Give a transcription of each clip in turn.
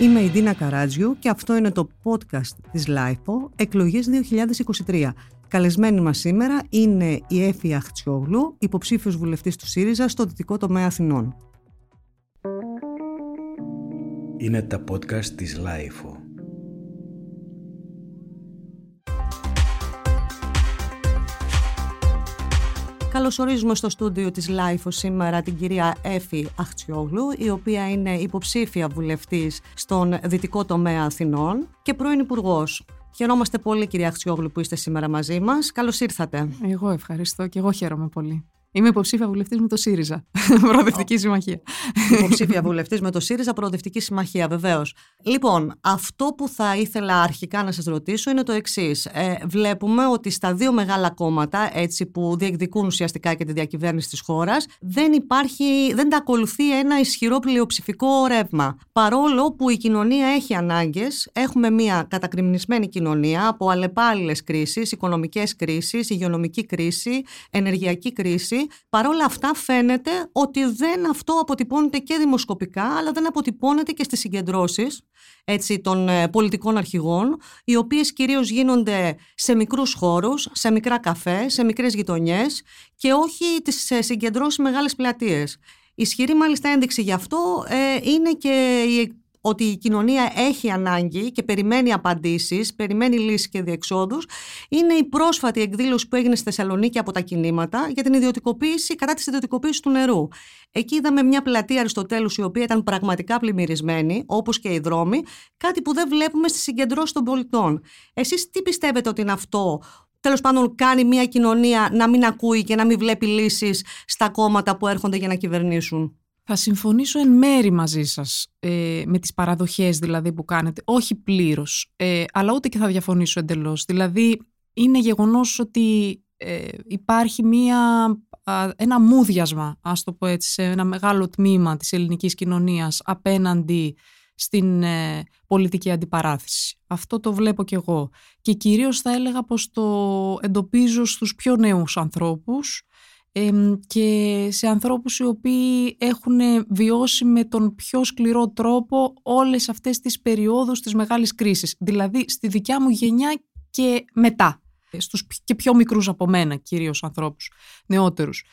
Είμαι η Δίνα Καράτζιου και αυτό είναι το podcast της LIFO εκλογές 2023. Καλεσμένη μας σήμερα είναι η Έφη Αχτσιόγλου, υποψήφιος βουλευτής του ΣΥΡΙΖΑ στο Δυτικό Τομέα Αθηνών. Είναι τα podcast της LIFO. Καλωσορίζουμε στο στούντιο της LIFO σήμερα την κυρία Έφη Αχτσιόγλου, η οποία είναι υποψήφια βουλευτής στον Δυτικό Τομέα Αθηνών και πρώην υπουργός. Χαιρόμαστε πολύ κυρία Αχτσιόγλου που είστε σήμερα μαζί μας. Καλώς ήρθατε. Εγώ ευχαριστώ και εγώ χαίρομαι πολύ. Είμαι υποψήφια βουλευτής με το ΣΥΡΙΖΑ. Προοδευτική Συμμαχία. Υποψήφια βουλευτής με το ΣΥΡΙΖΑ, Προοδευτική Συμμαχία, βεβαίως. Λοιπόν, αυτό που θα ήθελα αρχικά να σας ρωτήσω είναι το εξής. Ε, βλέπουμε ότι στα δύο μεγάλα κόμματα έτσι, που διεκδικούν ουσιαστικά και τη διακυβέρνηση της χώρας, δεν υπάρχει, δεν τα ακολουθεί ένα ισχυρό πλειοψηφικό ρεύμα. Παρόλο που η κοινωνία έχει ανάγκες, έχουμε μια κατακριμνισμένη κοινωνία από αλλεπάλληλες κρίσεις, οικονομικές κρίσεις, υγειονομική κρίση, ενεργειακή κρίση παρόλα αυτά φαίνεται ότι δεν αυτό αποτυπώνεται και δημοσκοπικά, αλλά δεν αποτυπώνεται και στις συγκεντρώσεις έτσι, των ε, πολιτικών αρχηγών, οι οποίες κυρίως γίνονται σε μικρούς χώρους, σε μικρά καφέ, σε μικρές γειτονιές και όχι τις ε, συγκεντρώσεις μεγάλες πλατείες. Ισχυρή μάλιστα ένδειξη γι' αυτό ε, είναι και η ότι η κοινωνία έχει ανάγκη και περιμένει απαντήσεις, περιμένει λύσεις και διεξόδους, είναι η πρόσφατη εκδήλωση που έγινε στη Θεσσαλονίκη από τα κινήματα για την ιδιωτικοποίηση, κατά της ιδιωτικοποίησης του νερού. Εκεί είδαμε μια πλατεία Αριστοτέλους η οποία ήταν πραγματικά πλημμυρισμένη, όπως και οι δρόμοι, κάτι που δεν βλέπουμε στη συγκεντρώση των πολιτών. Εσείς τι πιστεύετε ότι είναι αυτό; Τέλος πάντων κάνει μια κοινωνία να μην ακούει και να μην βλέπει λύσεις στα κόμματα που έρχονται για να κυβερνήσουν; Θα συμφωνήσω εν μέρη μαζί σας ε, με τις παραδοχές δηλαδή που κάνετε, όχι πλήρως, ε, αλλά ούτε και θα διαφωνήσω εντελώς. Δηλαδή είναι γεγονός ότι ε, υπάρχει μία, ένα μούδιασμα, ας το πω έτσι, σε ένα μεγάλο τμήμα της ελληνικής κοινωνίας απέναντι στην ε, πολιτική αντιπαράθεση. Αυτό το βλέπω κι εγώ. Και κυρίως θα έλεγα πως το εντοπίζω στους πιο νέους ανθρώπους, και σε ανθρώπους οι οποίοι έχουν βιώσει με τον πιο σκληρό τρόπο όλες αυτές τις περιόδους της μεγάλης κρίσης. Δηλαδή στη δικιά μου γενιά και μετά, στους και πιο μικρούς από μένα κυρίως ανθρώπους, νεότερους.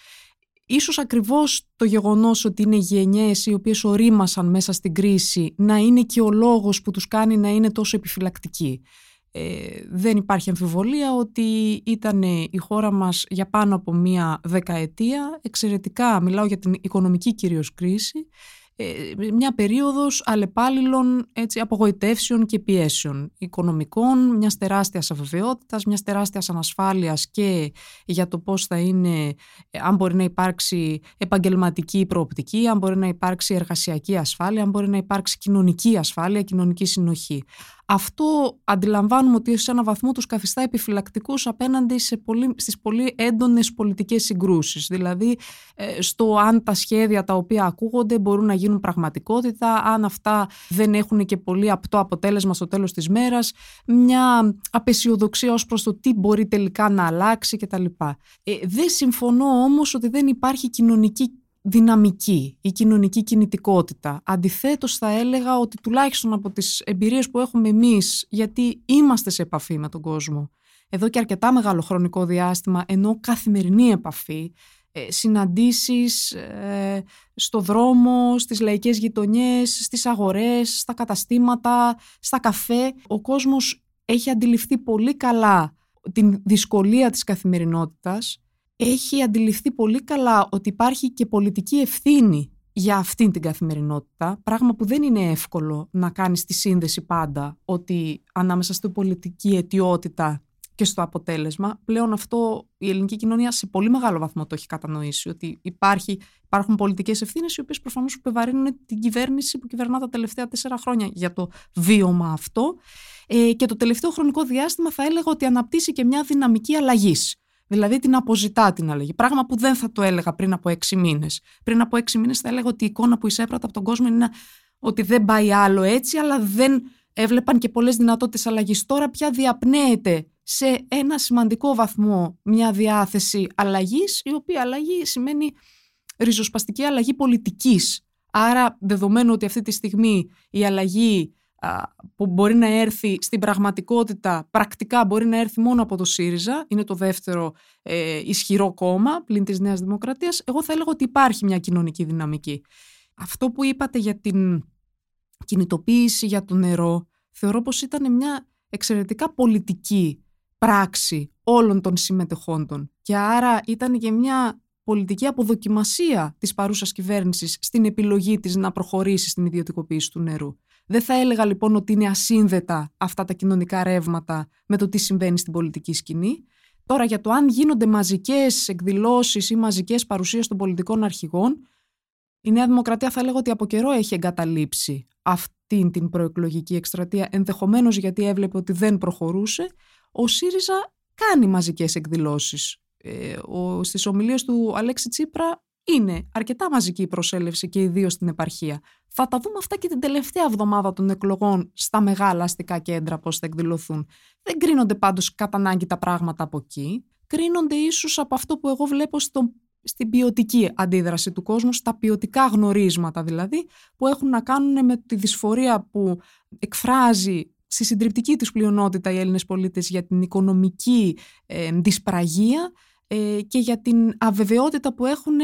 Ίσως ακριβώς το γεγονός ότι είναι γενιές οι οποίες ορίμασαν μέσα στην κρίση να είναι και ο λόγος που τους κάνει να είναι τόσο επιφυλακτικοί. Ε, δεν υπάρχει αμφιβολία ότι ήταν η χώρα μας για πάνω από μία δεκαετία εξαιρετικά, μιλάω για την οικονομική κυρίως κρίση, ε, μια περίοδος αλλεπάλληλων έτσι, απογοητεύσεων και πιέσεων οικονομικών, μιας τεράστιας αβεβαιότητας, μιας τεράστιας ανασφάλειας και για το πώς θα είναι, ε, αν μπορεί να υπάρξει επαγγελματική προοπτική, αν μπορεί να υπάρξει εργασιακή ασφάλεια, αν μπορεί να υπάρξει κοινωνική ασφάλεια, κοινωνική συνοχή. Αυτό αντιλαμβάνουμε ότι σε ένα βαθμό τους καθιστά επιφυλακτικούς απέναντι σε πολύ, στις πολύ έντονες πολιτικές συγκρούσεις. Δηλαδή ε, στο αν τα σχέδια τα οποία ακούγονται μπορούν να γίνουν πραγματικότητα, αν αυτά δεν έχουν και πολύ απτό αποτέλεσμα στο τέλος της μέρας, μια απεσιοδοξία ως προς το τι μπορεί τελικά να αλλάξει κτλ. Ε, δεν συμφωνώ όμως ότι δεν υπάρχει κοινωνική δυναμική, η κοινωνική κινητικότητα. Αντιθέτως θα έλεγα ότι τουλάχιστον από τις εμπειρίες που έχουμε εμείς, γιατί είμαστε σε επαφή με τον κόσμο, εδώ και αρκετά μεγάλο χρονικό διάστημα, ενώ καθημερινή επαφή, ε, συναντήσεις ε, στο δρόμο, στις λαϊκές γειτονιές, στις αγορές, στα καταστήματα, στα καφέ. Ο κόσμος έχει αντιληφθεί πολύ καλά την δυσκολία της καθημερινότητας έχει αντιληφθεί πολύ καλά ότι υπάρχει και πολιτική ευθύνη για αυτήν την καθημερινότητα, πράγμα που δεν είναι εύκολο να κάνεις τη σύνδεση πάντα, ότι ανάμεσα στην πολιτική αιτιότητα και στο αποτέλεσμα. Πλέον αυτό η ελληνική κοινωνία σε πολύ μεγάλο βαθμό το έχει κατανοήσει, ότι υπάρχει, υπάρχουν πολιτικές ευθύνες οι οποίες προφανώς επιβαρύνουν την κυβέρνηση που κυβερνά τα τελευταία τέσσερα χρόνια για το βίωμα αυτό. Ε, και το τελευταίο χρονικό διάστημα θα έλεγα ότι αναπτύσσει και μια δυναμική αλλαγής. Δηλαδή την αποζητά την αλλαγή. Πράγμα που δεν θα το έλεγα πριν από έξι μήνες. Πριν από έξι μήνες θα έλεγα ότι η εικόνα που εισέπρατα από τον κόσμο είναι ότι δεν πάει άλλο έτσι, αλλά δεν έβλεπαν και πολλές δυνατότητες αλλαγής. Τώρα πια διαπνέεται σε ένα σημαντικό βαθμό μια διάθεση αλλαγής, η οποία αλλαγή σημαίνει ριζοσπαστική αλλαγή πολιτικής Άρα, δεδομένου ότι αυτή τη στιγμή η αλλαγή που μπορεί να έρθει στην πραγματικότητα, πρακτικά μπορεί να έρθει μόνο από το ΣΥΡΙΖΑ, είναι το δεύτερο ε, ισχυρό κόμμα πλην της Νέας Δημοκρατίας, εγώ θα έλεγα ότι υπάρχει μια κοινωνική δυναμική. Αυτό που είπατε για την κινητοποίηση για το νερό, θεωρώ πως ήταν μια εξαιρετικά πολιτική πράξη όλων των συμμετεχόντων και άρα ήταν και μια πολιτική αποδοκιμασία της παρούσας κυβέρνησης στην επιλογή της να προχωρήσει στην ιδιωτικοποίηση του νερού. Δεν θα έλεγα λοιπόν ότι είναι ασύνδετα αυτά τα κοινωνικά ρεύματα με το τι συμβαίνει στην πολιτική σκηνή. Τώρα για το αν γίνονται μαζικές εκδηλώσεις ή μαζικές παρουσίες των πολιτικών αρχηγών, η Νέα Δημοκρατία θα έλεγα ότι από καιρό έχει εγκαταλείψει αυτήν την προεκλογική εκστρατεία, ενδεχομένως γιατί έβλεπε ότι δεν προχωρούσε. Ο ΣΥΡΙΖΑ κάνει μαζικές εκδηλώσεις. Ε, ο, στις ομιλίες του Αλέξη Τσίπρα είναι αρκετά μαζική η προσέλευση και ιδίως στην επαρχία. Θα τα δούμε αυτά και την τελευταία εβδομάδα των εκλογών στα μεγάλα αστικά κέντρα πώς θα εκδηλωθούν. Δεν κρίνονται πάντως κατά ανάγκη τα πράγματα από εκεί. Κρίνονται ίσως από αυτό που εγώ βλέπω στο, στην ποιοτική αντίδραση του κόσμου, στα ποιοτικά γνωρίσματα δηλαδή, που έχουν να κάνουν με τη δυσφορία που εκφράζει στη συντριπτική τους πλειονότητα οι Έλληνες πολίτες για την οικονομική ε, δυσπραγία ε, και για την αβεβαιότητα που έχουν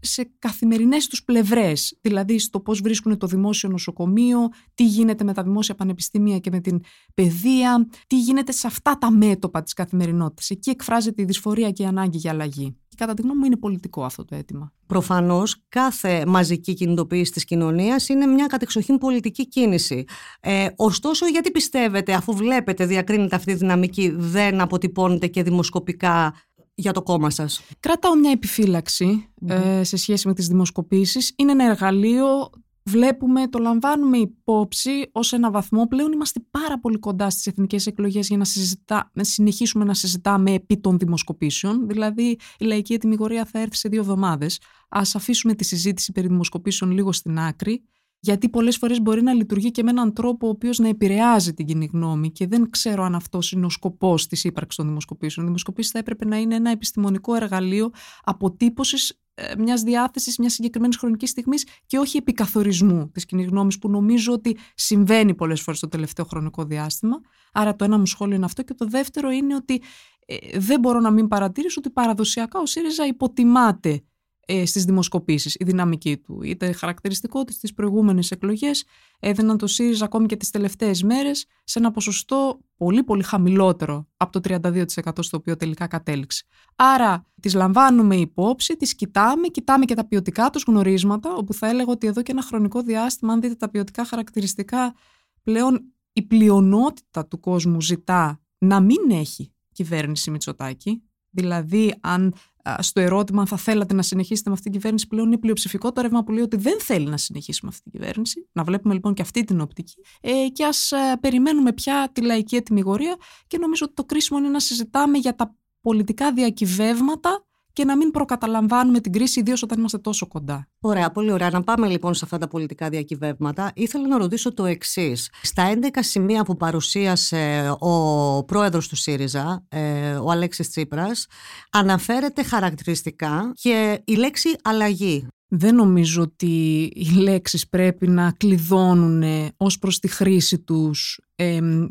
σε καθημερινές τους πλευρές, δηλαδή στο πώς βρίσκουν το δημόσιο νοσοκομείο, τι γίνεται με τα δημόσια πανεπιστήμια και με την παιδεία, τι γίνεται σε αυτά τα μέτωπα της καθημερινότητας. Εκεί εκφράζεται η δυσφορία και η ανάγκη για αλλαγή. Και κατά τη γνώμη μου είναι πολιτικό αυτό το αίτημα. Προφανώς, κάθε μαζική κινητοποίηση της κοινωνίας είναι μια κατεξοχήν πολιτική κίνηση. Ε, ωστόσο, γιατί πιστεύετε, αφού βλέπετε, διακρίνεται αυτή η δυναμική, δεν αποτυπώνεται και δημοσκοπικά για το κόμμα σας. Κρατάω μια επιφυλαξη ε, σε σχέση με τις δημοσκοπήσεις. Είναι ένα εργαλείο, βλέπουμε, το λαμβάνουμε υπόψη ως ένα βαθμό. Πλέον είμαστε πάρα πολύ κοντά στις εθνικές εκλογές για να, συζητά, να συνεχίσουμε να συζητάμε επί των δημοσκοπήσεων. Δηλαδή η λαϊκή ετοιμιγορία θα έρθει σε δύο εβδομάδες. Ας αφήσουμε τη συζήτηση περί δημοσκοπήσεων λίγο στην άκρη γιατί πολλές φορές μπορεί να λειτουργεί και με έναν τρόπο ο οποίος να επηρεάζει την κοινή γνώμη και δεν ξέρω αν αυτός είναι ο σκοπός της ύπαρξης των δημοσκοπήσεων. Οι δημοσκοπήσεις θα έπρεπε να είναι ένα επιστημονικό εργαλείο αποτύπωσης ε, μιας διάθεσης μιας συγκεκριμένης χρονικής στιγμής και όχι επικαθορισμού της κοινής γνώμης, που νομίζω ότι συμβαίνει πολλές φορές στο τελευταίο χρονικό διάστημα. Άρα, το ένα μου σχόλιο είναι αυτό. Και το δεύτερο είναι ότι ε, δεν μπορώ να μην παρατηρήσω ότι παραδοσιακά ο ΣΥΡΙΖΑ υποτιμάται ε, στις δημοσκοπήσεις, η δυναμική του. Είτε χαρακτηριστικό ότι στις προηγούμενες εκλογές έδιναν το ΣΥΡΙΖΑ ακόμη και τις τελευταίες μέρες σε ένα ποσοστό πολύ πολύ χαμηλότερο από το 32% στο οποίο τελικά κατέληξε. Άρα τις λαμβάνουμε υπόψη, τις κοιτάμε, κοιτάμε και τα ποιοτικά τους γνωρίσματα, όπου θα έλεγα ότι εδώ και ένα χρονικό διάστημα, αν δείτε τα ποιοτικά χαρακτηριστικά, πλέον η πλειονότητα του κόσμου ζητά να μην έχει κυβέρνηση Μητσοτάκη, Δηλαδή, αν στο ερώτημα αν θα θέλατε να συνεχίσετε με αυτή την κυβέρνηση, πλέον είναι πλειοψηφικό το ρεύμα που λέει ότι δεν θέλει να συνεχίσει με αυτή την κυβέρνηση. Να βλέπουμε λοιπόν και αυτή την οπτική. Ε, και ας περιμένουμε πια τη λαϊκή ετοιμιγορία. Και νομίζω ότι το κρίσιμο είναι να συζητάμε για τα πολιτικά διακυβεύματα και να μην προκαταλαμβάνουμε την κρίση, ιδίως όταν είμαστε τόσο κοντά. Ωραία, πολύ ωραία. Να πάμε λοιπόν σε αυτά τα πολιτικά διακυβεύματα. Ήθελα να ρωτήσω το εξής. Στα 11 σημεία που παρουσίασε ο πρόεδρος του ΣΥΡΙΖΑ, ε, ο Αλέξης Τσίπρας, αναφέρεται χαρακτηριστικά και η λέξη αλλαγή. Δεν νομίζω ότι οι λέξεις πρέπει να κλειδώνουν ως προς τη χρήση τους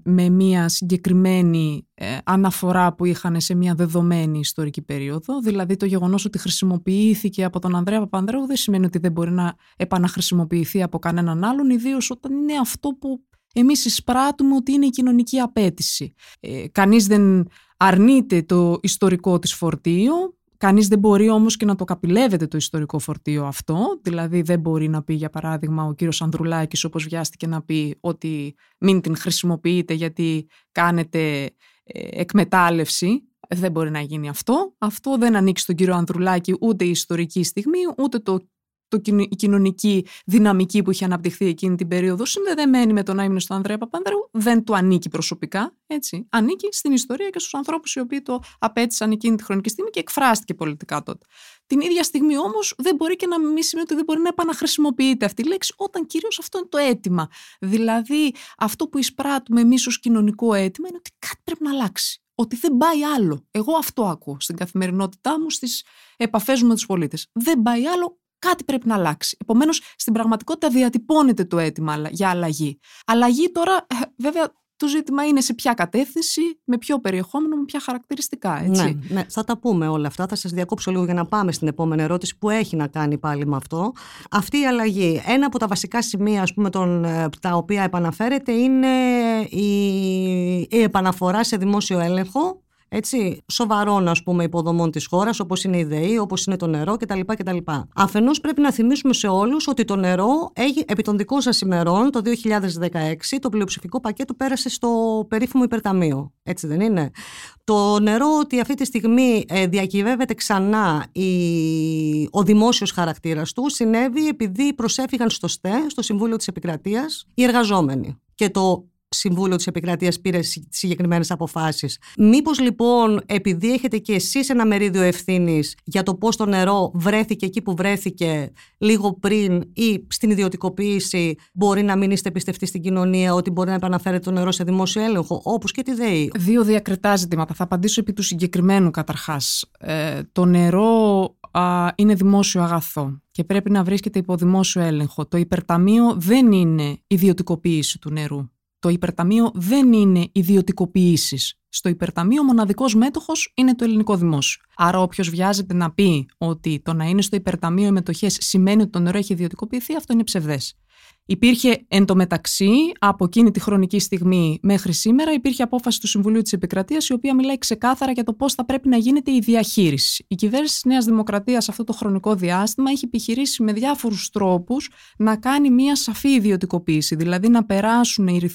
με μια συγκεκριμένη ε, αναφορά που είχαν σε μια δεδομένη ιστορική περίοδο. Δηλαδή το γεγονός ότι χρησιμοποιήθηκε από τον Ανδρέα Παπανδρέου δεν σημαίνει ότι δεν μπορεί να επαναχρησιμοποιηθεί από κανέναν άλλον, ιδίως όταν είναι αυτό που εμείς εισπράττουμε ότι είναι η κοινωνική απέτηση. Ε, κανείς δεν αρνείται το ιστορικό της φορτίο, Κανείς δεν μπορεί όμως και να το καπηλεύεται το ιστορικό φορτίο αυτό, δηλαδή δεν μπορεί να πει για παράδειγμα ο κύριος Ανδρουλάκης όπως βιάστηκε να πει ότι μην την χρησιμοποιείτε γιατί κάνετε ε, εκμετάλλευση, δεν μπορεί να γίνει αυτό. Αυτό δεν ανήκει στον κύριο Ανδρουλάκη ούτε η ιστορική στιγμή, ούτε το το, η κοινωνική δυναμική που είχε αναπτυχθεί εκείνη την περίοδο, συνδεδεμένη με τον άμυνο στον Ανδρέα Παπανδρέου, δεν του ανήκει προσωπικά. Έτσι. Ανήκει στην ιστορία και στους ανθρώπους οι οποίοι το απέτησαν εκείνη τη χρονική στιγμή και εκφράστηκε πολιτικά τότε. Την ίδια στιγμή όμως δεν μπορεί και να μην σημαίνει ότι δεν μπορεί να επαναχρησιμοποιείται αυτή η λέξη, όταν κυρίως αυτό είναι το αίτημα. Δηλαδή, αυτό που εισπράττουμε εμείς ως κοινωνικό αίτημα είναι ότι κάτι πρέπει να αλλάξει ότι δεν πάει άλλο. Εγώ αυτό ακούω στην καθημερινότητά μου, στις επαφές μου με τους πολίτες. Δεν πάει άλλο, κάτι πρέπει να αλλάξει. Επομένως, στην πραγματικότητα διατυπώνεται το αίτημα για αλλαγή. Αλλαγή τώρα, ε, βέβαια, το ζήτημα είναι σε ποια κατεύθυνση, με ποιο περιεχόμενο, με ποια χαρακτηριστικά. Έτσι. Ναι, ναι, θα τα πούμε όλα αυτά. Θα σας διακόψω λίγο για να πάμε στην επόμενη ερώτηση που έχει να κάνει πάλι με αυτό. Αυτή η αλλαγή, ένα από τα βασικά σημεία ας πούμε, τον, ε, τα οποία επαναφέρεται είναι η, η επαναφορά σε δημόσιο έλεγχο έτσι, σοβαρών ας πούμε, υποδομών της χώρας, όπως είναι η ΔΕΗ, όπως είναι το νερό κτλ. κτλ. Αφενός πρέπει να θυμίσουμε σε όλους ότι το νερό, έχει, επί των δικών σας ημερών, το 2016, το πλειοψηφικό πακέτο πέρασε στο περίφημο υπερταμείο. Έτσι δεν είναι; Το νερό ότι αυτή τη στιγμή ε, διακυβεύεται ξανά η, ο δημόσιος χαρακτήρας του συνέβη επειδή προσέφηγαν στο ΣΤΕ, στο Συμβούλιο της Επικρατείας, οι εργαζόμενοι. Και το Συμβούλιο της Επικρατείας πήρε συγκεκριμένες αποφάσεις. Μήπως λοιπόν επειδή έχετε και εσείς ένα μερίδιο ευθύνης για το πώς το νερό βρέθηκε εκεί που βρέθηκε λίγο πριν ή στην ιδιωτικοποίηση μπορεί να μην είστε πιστευτοί στην κοινωνία ότι μπορεί να επαναφέρετε το νερό σε δημόσιο έλεγχο όπως και τη ΔΕΗ; Δύο διακριτά ζητήματα. Θα απαντήσω επί του συγκεκριμένου καταρχάς. Ε, το νερό α, είναι δημόσιο αγαθό και πρέπει να βρίσκεται υπό δημόσιο έλεγχο. Το υπερταμείο δεν είναι ιδιωτικοποίηση του νερού το υπερταμείο δεν είναι ιδιωτικοποιήσεις. Στο υπερταμείο, ο μοναδικός μέτοχος είναι το ελληνικό δημόσιο. Άρα, όποιος βιάζεται να πει ότι το να είναι στο υπερταμείο οι μετοχές σημαίνει ότι το νερό έχει ιδιωτικοποιηθεί, αυτό είναι ψευδές. Υπήρχε εν τω μεταξύ, από εκείνη τη χρονική στιγμή μέχρι σήμερα, υπήρχε απόφαση του Συμβουλίου της Επικρατείας, η οποία μιλάει ξεκάθαρα για το πώς θα πρέπει να γίνεται η διαχείριση. Η κυβέρνηση της Νέας Δημοκρατίας αυτό το χρονικό διάστημα έχει επιχειρήσει με διάφορους τρόπους να κάνει μια σαφή ιδιωτικοποίηση, δηλαδή να περάσουν οι,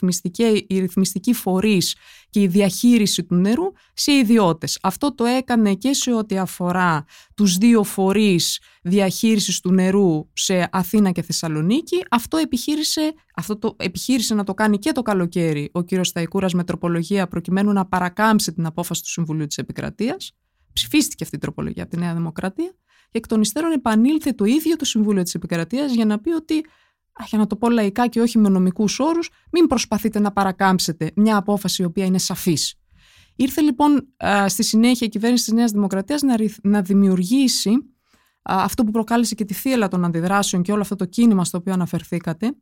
οι ρυθμιστικοί φορείς και η διαχείριση του νερού σε ιδιώτες. Αυτό το έκανε και σε ό,τι αφορά τους δύο φορείς διαχείρισης του νερού σε Αθήνα και Θεσσαλονίκη. Αυτό επιχείρησε, αυτό το επιχείρησε να το κάνει και το καλοκαίρι ο κύριος Σταϊκούρας με τροπολογία προκειμένου να παρακάμψει την απόφαση του Συμβουλίου της Επικρατείας. Ψηφίστηκε αυτή η τροπολογία από τη Νέα Δημοκρατία και εκ των υστέρων επανήλθε το ίδιο το Συμβούλιο της Επικρατείας για να πει ότι για να το πω λαϊκά και όχι με νομικούς όρους, μην προσπαθείτε να παρακάμψετε μια απόφαση η οποία είναι σαφής. Ήρθε λοιπόν στη συνέχεια η κυβέρνηση της Νέας Δημοκρατίας να δημιουργήσει αυτό που προκάλεσε και τη θύελα των αντιδράσεων και όλο αυτό το κίνημα στο οποίο αναφερθήκατε,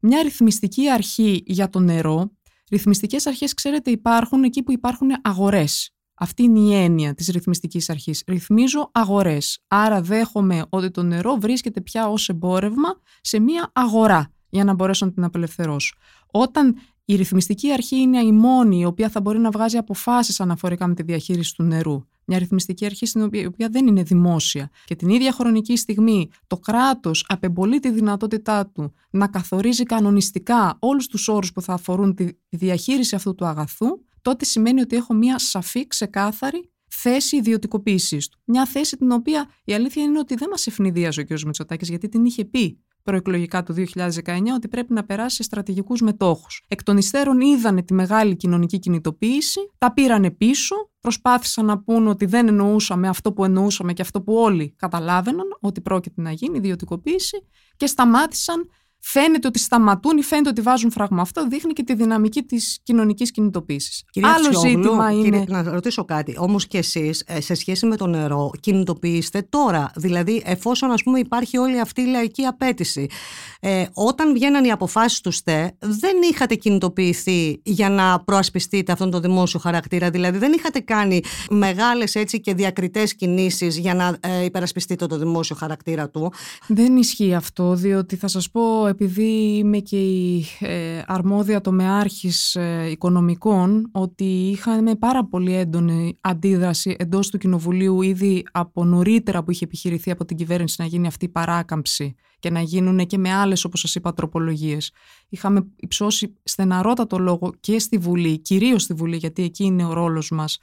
μια ρυθμιστική αρχή για το νερό. Ρυθμιστικές αρχές, ξέρετε, υπάρχουν εκεί που υπάρχουν αγορές. Αυτή είναι η έννοια της ρυθμιστικής αρχής. Ρυθμίζω αγορές. Άρα δέχομαι ότι το νερό βρίσκεται πια ως εμπόρευμα σε μια αγορά για να μπορέσω να την απελευθερώσω. Όταν η ρυθμιστική αρχή είναι η μόνη η οποία θα μπορεί να βγάζει αποφάσεις αναφορικά με τη διαχείριση του νερού μια ρυθμιστική αρχή στην οποία, η οποία δεν είναι δημόσια και την ίδια χρονική στιγμή το κράτος απεμπολεί τη δυνατότητά του να καθορίζει κανονιστικά όλους τους όρους που θα αφορούν τη διαχείριση αυτού του αγαθού, τότε σημαίνει ότι έχω μια σαφή, ξεκάθαρη θέση ιδιωτικοποίησής του. Μια θέση την οποία η αλήθεια είναι ότι δεν μας ευνηδίαζε ο κ. Μητσοτάκης, γιατί την είχε πει προεκλογικά του 2019 ότι πρέπει να περάσει σε στρατηγικούς μετόχους. Εκ των υστέρων είδανε τη μεγάλη κοινωνική κινητοποίηση, τα πήρανε πίσω, προσπάθησαν να πούν ότι δεν εννοούσαμε αυτό που εννοούσαμε και αυτό που όλοι καταλάβαιναν ότι πρόκειται να γίνει, ιδιωτικοποίηση, και σταμάτησαν φαίνεται ότι σταματούν ή φαίνεται ότι βάζουν φράγμα. Αυτό δείχνει και τη δυναμική της κοινωνικής κινητοποίησης. Άλλο ζήτημα είναι. Κύριε, να ρωτήσω κάτι. Όμως και εσείς, ε, σε σχέση με το νερό, κινητοποιήστε τώρα. Δηλαδή, εφόσον ας πούμε, υπάρχει όλη αυτή η λαϊκή απέτηση. Ε, όταν βγαίναν οι αποφάσεις του ΣΤΕ, δεν είχατε κινητοποιηθεί για να προασπιστείτε αυτόν τον δημόσιο χαρακτήρα. Δηλαδή, δεν είχατε κάνει μεγάλες και διακριτές κινήσεις για να ε, υπερασπιστείτε το δημόσιο χαρακτήρα του. Δεν ισχύει αυτό, διότι θα σας πω επειδή είμαι και η ε, αρμόδια τομεάρχης ε, οικονομικών, ότι είχαμε πάρα πολύ έντονη αντίδραση εντός του Κοινοβουλίου ήδη από νωρίτερα που είχε επιχειρηθεί από την κυβέρνηση να γίνει αυτή η παράκαμψη και να γίνουν και με άλλες όπως σας είπα τροπολογίες. Είχαμε υψώσει στεναρότατο λόγο και στη Βουλή, κυρίως στη Βουλή γιατί εκεί είναι ο ρόλος μας,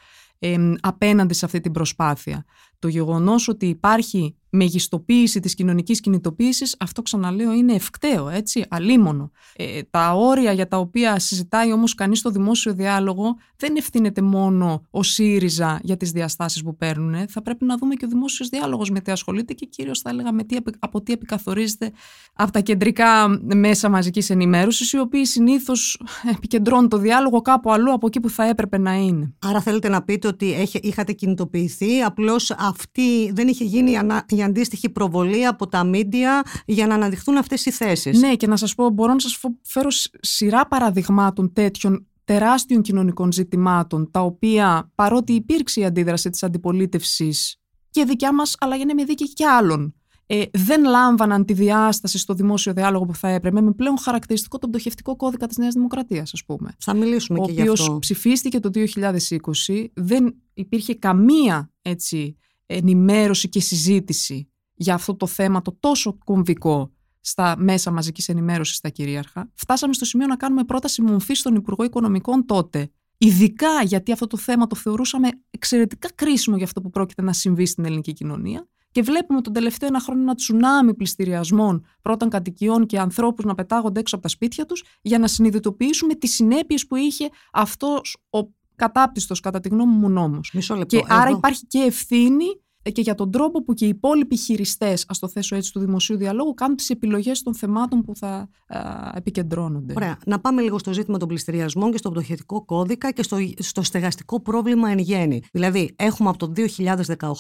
απέναντι σε αυτή την προσπάθεια. Το γεγονός ότι υπάρχει μεγιστοποίηση της κοινωνικής κινητοποίησης, αυτό ξαναλέω είναι ευκταίο, έτσι, αλίμονο. Ε, τα όρια για τα οποία συζητάει όμως κανείς στο δημόσιο διάλογο δεν ευθύνεται μόνο ο ΣΥΡΙΖΑ για τις διαστάσεις που παίρνουν. Θα πρέπει να δούμε και ο δημόσιος διάλογος με τι ασχολείται και κυρίως θα έλεγα με τι, από τι επικαθορίζεται από τα κεντρικά μέσα μαζικής ενημέρωσης, οι οποίοι συνήθως επικεντρώνουν το διάλογο κάπου αλλού από εκεί που θα έπρεπε να είναι. Άρα θέλετε να πείτε ότι είχατε κινητοποιηθεί, απλώς αυτή δεν είχε γίνει η υπάρχει αντίστοιχη προβολή από τα μίντια για να αναδειχθούν αυτές οι θέσεις. Ναι, και να σας πω, μπορώ να σας φέρω σειρά παραδειγμάτων τέτοιων τεράστιων κοινωνικών ζητημάτων, τα οποία παρότι υπήρξε η αντίδραση της αντιπολίτευσης και δικιά μας, αλλά για να είμαι δίκαιη και άλλων, ε, δεν λάμβαναν τη διάσταση στο δημόσιο διάλογο που θα έπρεπε, με πλέον χαρακτηριστικό τον πτωχευτικό κώδικα της Νέας Δημοκρατίας, ας πούμε. Θα μιλήσουμε ο και γι' αυτό. Ο οποίος ψηφίστηκε το 2020, δεν υπήρχε καμία έτσι, ενημέρωση και συζήτηση για αυτό το θέμα το τόσο κομβικό στα μέσα μαζικής ενημέρωσης στα κυρίαρχα. Φτάσαμε στο σημείο να κάνουμε πρόταση μομφή στον Υπουργό Οικονομικών τότε. Ειδικά γιατί αυτό το θέμα το θεωρούσαμε εξαιρετικά κρίσιμο για αυτό που πρόκειται να συμβεί στην ελληνική κοινωνία. Και βλέπουμε τον τελευταίο ένα χρόνο ένα τσουνάμι πληστηριασμών πρώτων κατοικιών και ανθρώπους να πετάγονται έξω από τα σπίτια τους για να συνειδητοποιήσουμε τις συνέπειες που είχε αυτός ο κατάπτυστος, κατά τη γνώμη μου, νόμος. Και άρα υπάρχει και ευθύνη ε, και για τον τρόπο που και οι υπόλοιποι χειριστές, ας το θέσω έτσι, του δημοσίου διαλόγου κάνουν τις επιλογές των θεμάτων που θα α, επικεντρώνονται. Ωραία. Να πάμε λίγο στο ζήτημα των πληστηριασμών και στο πτωχευτικό κώδικα και στο, στο στεγαστικό πρόβλημα εν γέννη. Δηλαδή, έχουμε από το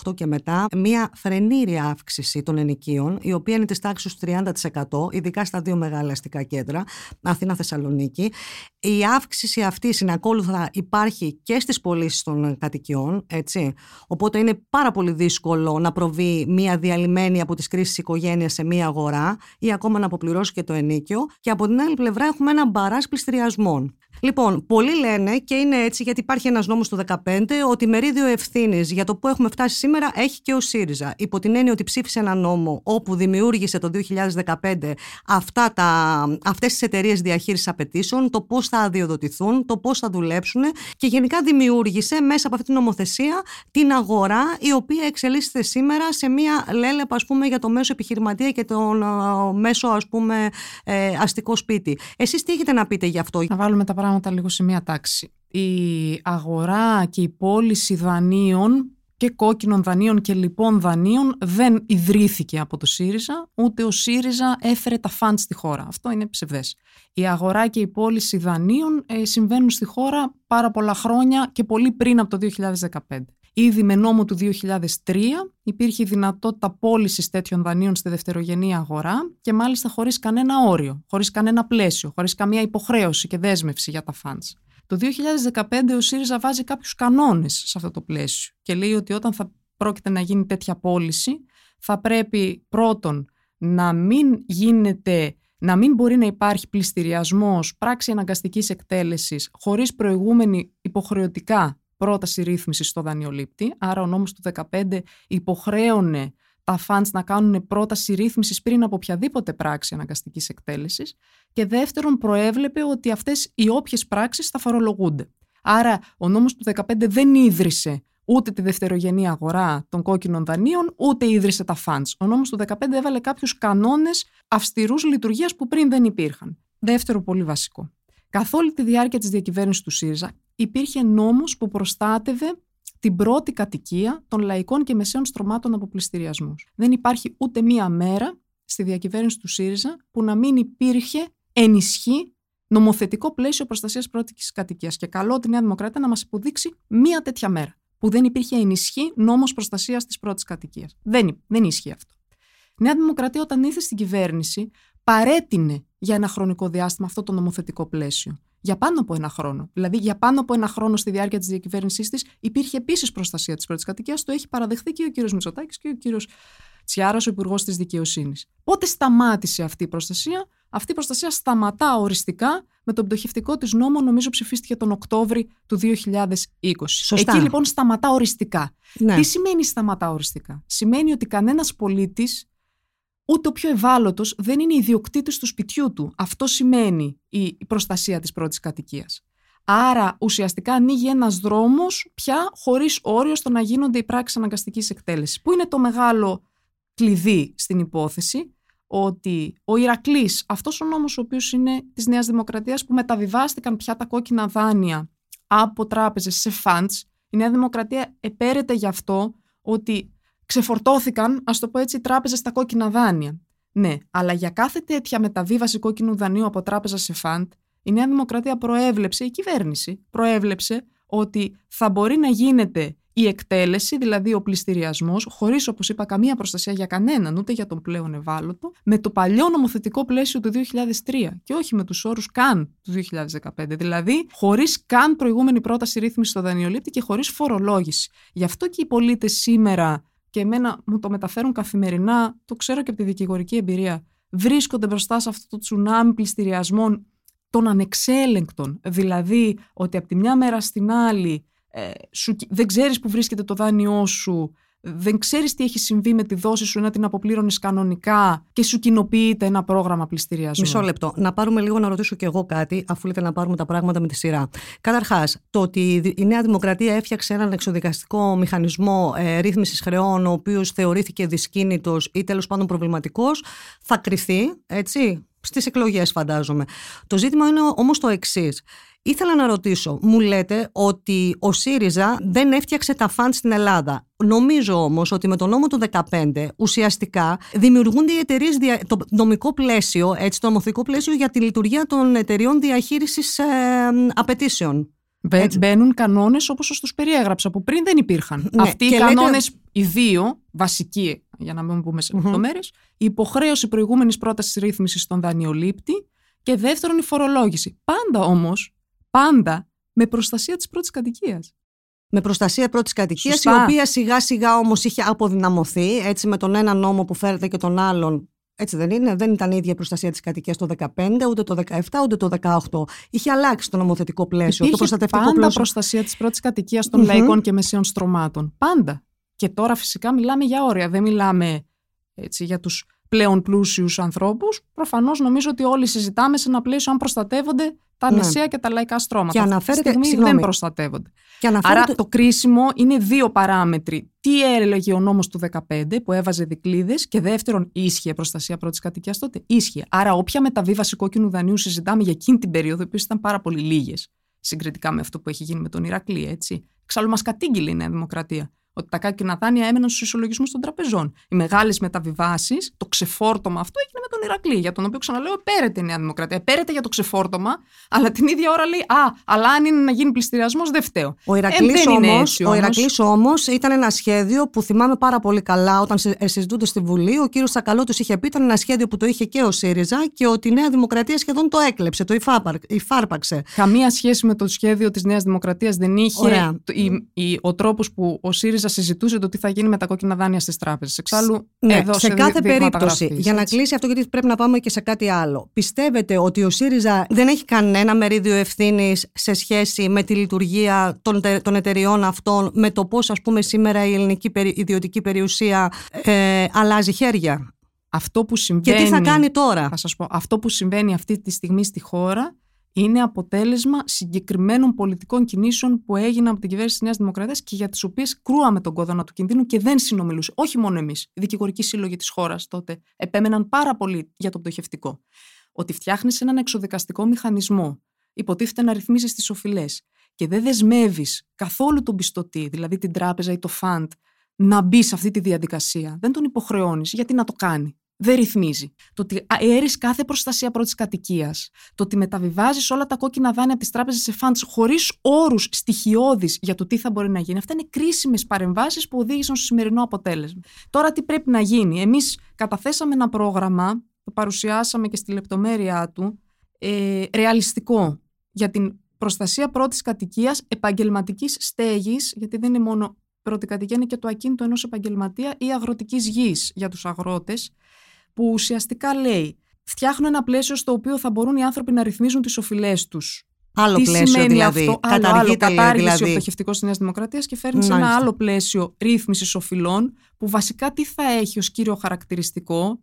2018 και μετά μία φρενήρια αύξηση των ενοικίων, η οποία είναι της τάξης του 30%, ειδικά στα δύο μεγάλα αστικά κέντρα, Αθήνα-Θεσσαλονίκη. Η αύξηση αυτή συνακόλουθα υπάρχει και στις πωλήσεις των κατοικιών, έτσι. Οπότε είναι πάρα πολύ δύσκολο δύσκολο να προβεί μια διαλυμένη από τις κρίσεις οικογένειας σε μια αγορά ή ακόμα να αποπληρώσει και το ενίκιο. Και από την άλλη πλευρά έχουμε ένα μπαράς πληστηριασμών. Λοιπόν, πολλοί λένε και είναι έτσι γιατί υπάρχει ένας νόμος του 2015 ότι μερίδιο ευθύνης για το που έχουμε φτάσει σήμερα έχει και ο ΣΥΡΙΖΑ. Υπό την έννοια ότι ψήφισε ένα νόμο όπου δημιούργησε το 2015 αυτά τα, αυτές τις εταιρείες διαχείρισης απαιτήσεων, το πώς θα αδειοδοτηθούν, το πώς θα δουλέψουν και γενικά δημιούργησε μέσα από αυτή την νομοθεσία την αγορά η οποία εξελίσσεται σήμερα σε μια λέλεπα ας πούμε για το μέσο επιχειρηματία και τον μέσο ας πούμε ε, αστικό σπίτι. Εσείς τι έχετε να πείτε γι' αυτό; Να βάλουμε τα πράγματα λίγο σε μία τάξη. Η αγορά και η πώληση δανείων και κόκκινων δανείων και λοιπόν δανείων δεν ιδρύθηκε από το ΣΥΡΙΖΑ, ούτε ο ΣΥΡΙΖΑ έφερε τα φαντ στη χώρα. Αυτό είναι ψευδές. Η αγορά και η πώληση δανείων ε, συμβαίνουν στη χώρα πάρα πολλά χρόνια και πολύ πριν από το 2015. Ήδη με νόμο του 2003 υπήρχε η δυνατότητα πώλησης τέτοιων δανείων στη δευτερογενή αγορά και μάλιστα χωρίς κανένα όριο, χωρίς κανένα πλαίσιο, χωρίς καμία υποχρέωση και δέσμευση για τα funds. Το 2015 ο ΣΥΡΙΖΑ βάζει κάποιους κανόνες σε αυτό το πλαίσιο και λέει ότι όταν θα πρόκειται να γίνει τέτοια πώληση θα πρέπει πρώτον να μην γίνεται να μην μπορεί να υπάρχει πληστηριασμός, πράξη αναγκαστικής εκτέλεσης χωρίς προηγούμενη υποχρεωτικά πρόταση ρύθμισης στο δανειολήπτη. Άρα ο νόμος του 2015 υποχρέωνε τα funds να κάνουν πρόταση ρύθμισης πριν από οποιαδήποτε πράξη αναγκαστικής εκτέλεσης. Και δεύτερον, προέβλεπε ότι αυτές οι όποιες πράξεις θα φορολογούνται. Άρα, ο νόμος του 2015 δεν ίδρυσε ούτε τη δευτερογενή αγορά των κόκκινων δανείων, ούτε ίδρυσε τα funds. Ο νόμος του 2015 έβαλε κάποιους κανόνες αυστηρούς λειτουργίας που πριν δεν υπήρχαν. Δεύτερο πολύ βασικό. Καθ' όλη τη διάρκεια της διακυβέρνησης του ΣΥΡΙΖΑ, υπήρχε νόμος που προστάτευε την πρώτη κατοικία των λαϊκών και μεσαίων στρωμάτων από πληστηριασμού. Δεν υπάρχει ούτε μία μέρα στη διακυβέρνηση του ΣΥΡΙΖΑ που να μην υπήρχε ενισχύ νομοθετικό πλαίσιο προστασίας πρώτης κατοικίας. Και καλό τη Νέα Δημοκρατία να μας υποδείξει μία τέτοια μέρα που δεν υπήρχε ενισχύ νόμος προστασίας της πρώτης κατοικίας. Δεν, δεν ισχύει αυτό. Η Νέα Δημοκρατία, όταν ήρθε στην κυβέρνηση, παρέτεινε για ένα χρονικό διάστημα αυτό το νομοθετικό πλαίσιο για πάνω από ένα χρόνο. Δηλαδή, για πάνω από ένα χρόνο στη διάρκεια της διακυβέρνησής της υπήρχε επίσης προστασία της πρώτης κατοικίας. Το έχει παραδεχθεί και ο κύριος Μητσοτάκης και ο κύριος Τσιάρα, ο Υπουργός της Δικαιοσύνης. Πότε σταμάτησε αυτή η προστασία, αυτή η προστασία σταματά οριστικά με τον πτωχευτικό της νόμο, νομίζω ψηφίστηκε τον Οκτώβρη του 2020. Σωστά. Εκεί λοιπόν σταματά οριστικά. Ναι. Τι σημαίνει σταματά οριστικά; Σημαίνει ότι κανένας πολίτης ούτε ο πιο ευάλωτος δεν είναι ιδιοκτήτης του σπιτιού του. Αυτό σημαίνει η προστασία της πρώτης κατοικίας. Άρα ουσιαστικά ανοίγει ένας δρόμος πια χωρίς όριο στο να γίνονται οι πράξεις αναγκαστικής εκτέλεσης. Πού είναι το μεγάλο κλειδί στην υπόθεση, ότι ο Ηρακλής, αυτός ο νόμος ο οποίος είναι της Νέας Δημοκρατίας, που μεταβιβάστηκαν πια τα κόκκινα δάνεια από τράπεζες σε funds, η Νέα Δημοκρατία επέρεται γι' αυτό ότι ξεφορτώθηκαν, ας το πω έτσι, οι τράπεζες στα κόκκινα δάνεια. Ναι, αλλά για κάθε τέτοια μεταβίβαση κόκκινου δανείου από τράπεζα σε φαντ, η Νέα Δημοκρατία προέβλεψε, η κυβέρνηση προέβλεψε ότι θα μπορεί να γίνεται η εκτέλεση, δηλαδή ο πληστηριασμός, χωρίς όπως είπα καμία προστασία για κανέναν, ούτε για τον πλέον ευάλωτο, με το παλιό νομοθετικό πλαίσιο του 2003 και όχι με τους όρους καν του 2015. Δηλαδή, χωρίς καν προηγούμενη πρόταση ρύθμισης στο δανειολήπτη και χωρίς φορολόγηση. Γι' αυτό και οι πολίτες σήμερα, και εμένα μου το μεταφέρουν καθημερινά, το ξέρω και από τη δικηγορική εμπειρία, βρίσκονται μπροστά σε αυτό το τσουνάμι πληστηριασμών των ανεξέλεγκτων. Δηλαδή, ότι από τη μια μέρα στην άλλη ε, σου, δεν ξέρεις που βρίσκεται το δάνειό σου, δεν ξέρεις τι έχει συμβεί με τη δόση σου να την αποπλήρωνες κανονικά και σου κοινοποιείται ένα πρόγραμμα πληστηριασμού. Μισό λεπτό. Να πάρουμε λίγο να ρωτήσω κι εγώ κάτι, αφού λέτε να πάρουμε τα πράγματα με τη σειρά. Καταρχάς, το ότι η Νέα Δημοκρατία έφτιαξε έναν εξοδικαστικό μηχανισμό ε, ρύθμισης χρεών, ο οποίος θεωρήθηκε δυσκίνητος ή τέλος πάντων προβληματικός, θα κρυθεί, έτσι, στις εκλογές, φαντάζομαι. Το ζήτημα είναι όμως το εξής. Ήθελα να ρωτήσω, μου λέτε ότι ο ΣΥΡΙΖΑ δεν έφτιαξε τα φαντ στην Ελλάδα. Νομίζω όμως ότι με τον νόμο του 2015 ουσιαστικά δημιουργούνται οι εταιρείες, το νομικό πλαίσιο, έτσι, το νομοθετικό πλαίσιο για τη λειτουργία των εταιριών διαχείρισης ε, απαιτήσεων. Μπαίνουν κανόνες όπως σας τους περιέγραψα, που πριν δεν υπήρχαν. Ναι, Αυτοί οι κανόνες, οι δύο βασικοί, για να μην πούμε σε λεπτομέρειες, η υποχρέωση προηγούμενης πρότασης ρύθμισης στον δανειολήπτη και δεύτερον η φορολόγηση. Πάντα όμως πάντα με προστασία της πρώτης κατοικίας. Με προστασία πρώτης κατοικίας, η οποία σιγά σιγά όμως είχε αποδυναμωθεί, έτσι με τον ένα νόμο που φέρεται και τον άλλον. Έτσι δεν είναι, δεν ήταν η ίδια η προστασία της κατοικίας το 2015, ούτε το 2017, ούτε το 2018. Είχε αλλάξει το νομοθετικό πλαίσιο, Υπήρχε το προστατευτικό πάντα πλαίσιο. προστασία της πρώτης κατοικίας των λαϊκών και μεσαίων στρωμάτων. Πάντα. Και τώρα φυσικά μιλάμε για όρια. Δεν μιλάμε έτσι, για τους πλέον πλούσιους ανθρώπους. Προφανώς νομίζω ότι όλοι συζητάμε σε ένα πλαίσιο αν προστατεύονται τα ναι. μεσαία και τα λαϊκά στρώματα. Και αναφέρεται, Αυτή τη στιγμή δεν προστατεύονται. Και αναφέρεται... Άρα το κρίσιμο είναι δύο παράμετροι. Τι έλεγε ο νόμος του 2015 που έβαζε δικλείδες και δεύτερον, ίσχυε προστασία πρώτης κατοικίας τότε; Ίσχυε. Άρα, όποια μεταβίβαση κόκκινου δανείου συζητάμε για εκείνη την περίοδο, οι οποίες ήταν πάρα πολύ λίγες συγκριτικά με αυτό που έχει γίνει με τον Ηρακλή, έτσι. Εξάλλου, μας κατήγγειλε η Νέα Δημοκρατία ότι τα κάκκινα δάνεια έμεναν στους ισολογισμούς των τραπεζών. Οι μεγάλες μεταβιβάσεις, το ξεφόρτωμα αυτό έγινε με τον Ηρακλή, για τον οποίο ξαναλέω επέρεται η Νέα Δημοκρατία. Επέρεται για το ξεφόρτωμα, αλλά την ίδια ώρα λέει Α, αλλά αν είναι να γίνει πληστηριασμός, δεν φταίω. Ο Ηρακλής ε, όμως ήταν ένα σχέδιο που θυμάμαι πάρα πολύ καλά όταν ε, συζητούνται στη Βουλή. Ο κύριος Σακαλώτο είχε πει ήταν ένα σχέδιο που το είχε και ο ΣΥΡΙΖΑ και ότι η Νέα Δημοκρατία σχεδόν το έκλεψε, το υφάρπαξε. Καμία σχέση με το σχέδιο της Νέας Δημοκρατίας δεν είχε ο τρόπος που ο ΣΥΡΙΖΑ συζητούσε το τι θα γίνει με τα κόκκινα δάνεια στις τράπεζες. Εξάλλου, ναι, εδώ σε, κάθε περίπτωση, για να κλείσει αυτό, γιατί πρέπει να πάμε και σε κάτι άλλο. Πιστεύετε ότι ο ΣΥΡΙΖΑ δεν έχει κανένα μερίδιο ευθύνης σε σχέση με τη λειτουργία των, των εταιριών αυτών, με το πώς, ας πούμε, σήμερα η ελληνική ιδιωτική περιουσία ε, αλλάζει χέρια; Αυτό που συμβαίνει. Και τι θα κάνει τώρα; Θα σας πω, αυτό που συμβαίνει αυτή τη στιγμή στη χώρα είναι αποτέλεσμα συγκεκριμένων πολιτικών κινήσεων που έγιναν από την κυβέρνηση της Νέας Δημοκρατίας και για τις οποίες κρούαμε τον κόδωνα του κινδύνου και δεν συνομιλούσε. Όχι μόνο εμείς. Οι δικηγορικοί σύλλογοι της χώρας τότε επέμεναν πάρα πολύ για το πτωχευτικό. Ότι φτιάχνεις έναν εξοδικαστικό μηχανισμό, υποτίθεται να ρυθμίζεις τις οφειλές και δεν δεσμεύεις καθόλου τον πιστωτή, δηλαδή την τράπεζα ή το φαντ, να μπει σε αυτή τη διαδικασία. Δεν τον υποχρεώνεις γιατί να το κάνει; Δεν ρυθμίζει. Το ότι αέρεις κάθε προστασία πρώτης κατοικίας, το ότι μεταβιβάζεις όλα τα κόκκινα δάνεια από τις τράπεζες σε φαντ χωρίς όρους στοιχειώδεις για το τι θα μπορεί να γίνει, αυτά είναι κρίσιμες παρεμβάσεις που οδήγησαν στο σημερινό αποτέλεσμα. Τώρα τι πρέπει να γίνει. Εμείς καταθέσαμε ένα πρόγραμμα, το παρουσιάσαμε και στη λεπτομέρειά του, ε, ρεαλιστικό για την προστασία πρώτης κατοικίας επαγγελματικής στέγης, γιατί δεν είναι μόνο πρώτη κατοικία, είναι και το ακίνητο ενός επαγγελματία ή αγροτικής γης για τους αγρότες που ουσιαστικά λέει φτιάχνω ένα πλαίσιο στο οποίο θα μπορούν οι άνθρωποι να ρυθμίζουν τις οφειλές τους. Άλλο Τι πλαίσιο σημαίνει δηλαδή. Αυτό, άλλο, άλλο, κατάργηση δηλαδή. ο πτωχευτικό της Νέας Δημοκρατίας και φέρνει σε ένα άλλο πλαίσιο ρύθμισης οφειλών, που βασικά τι θα έχει ως κύριο χαρακτηριστικό,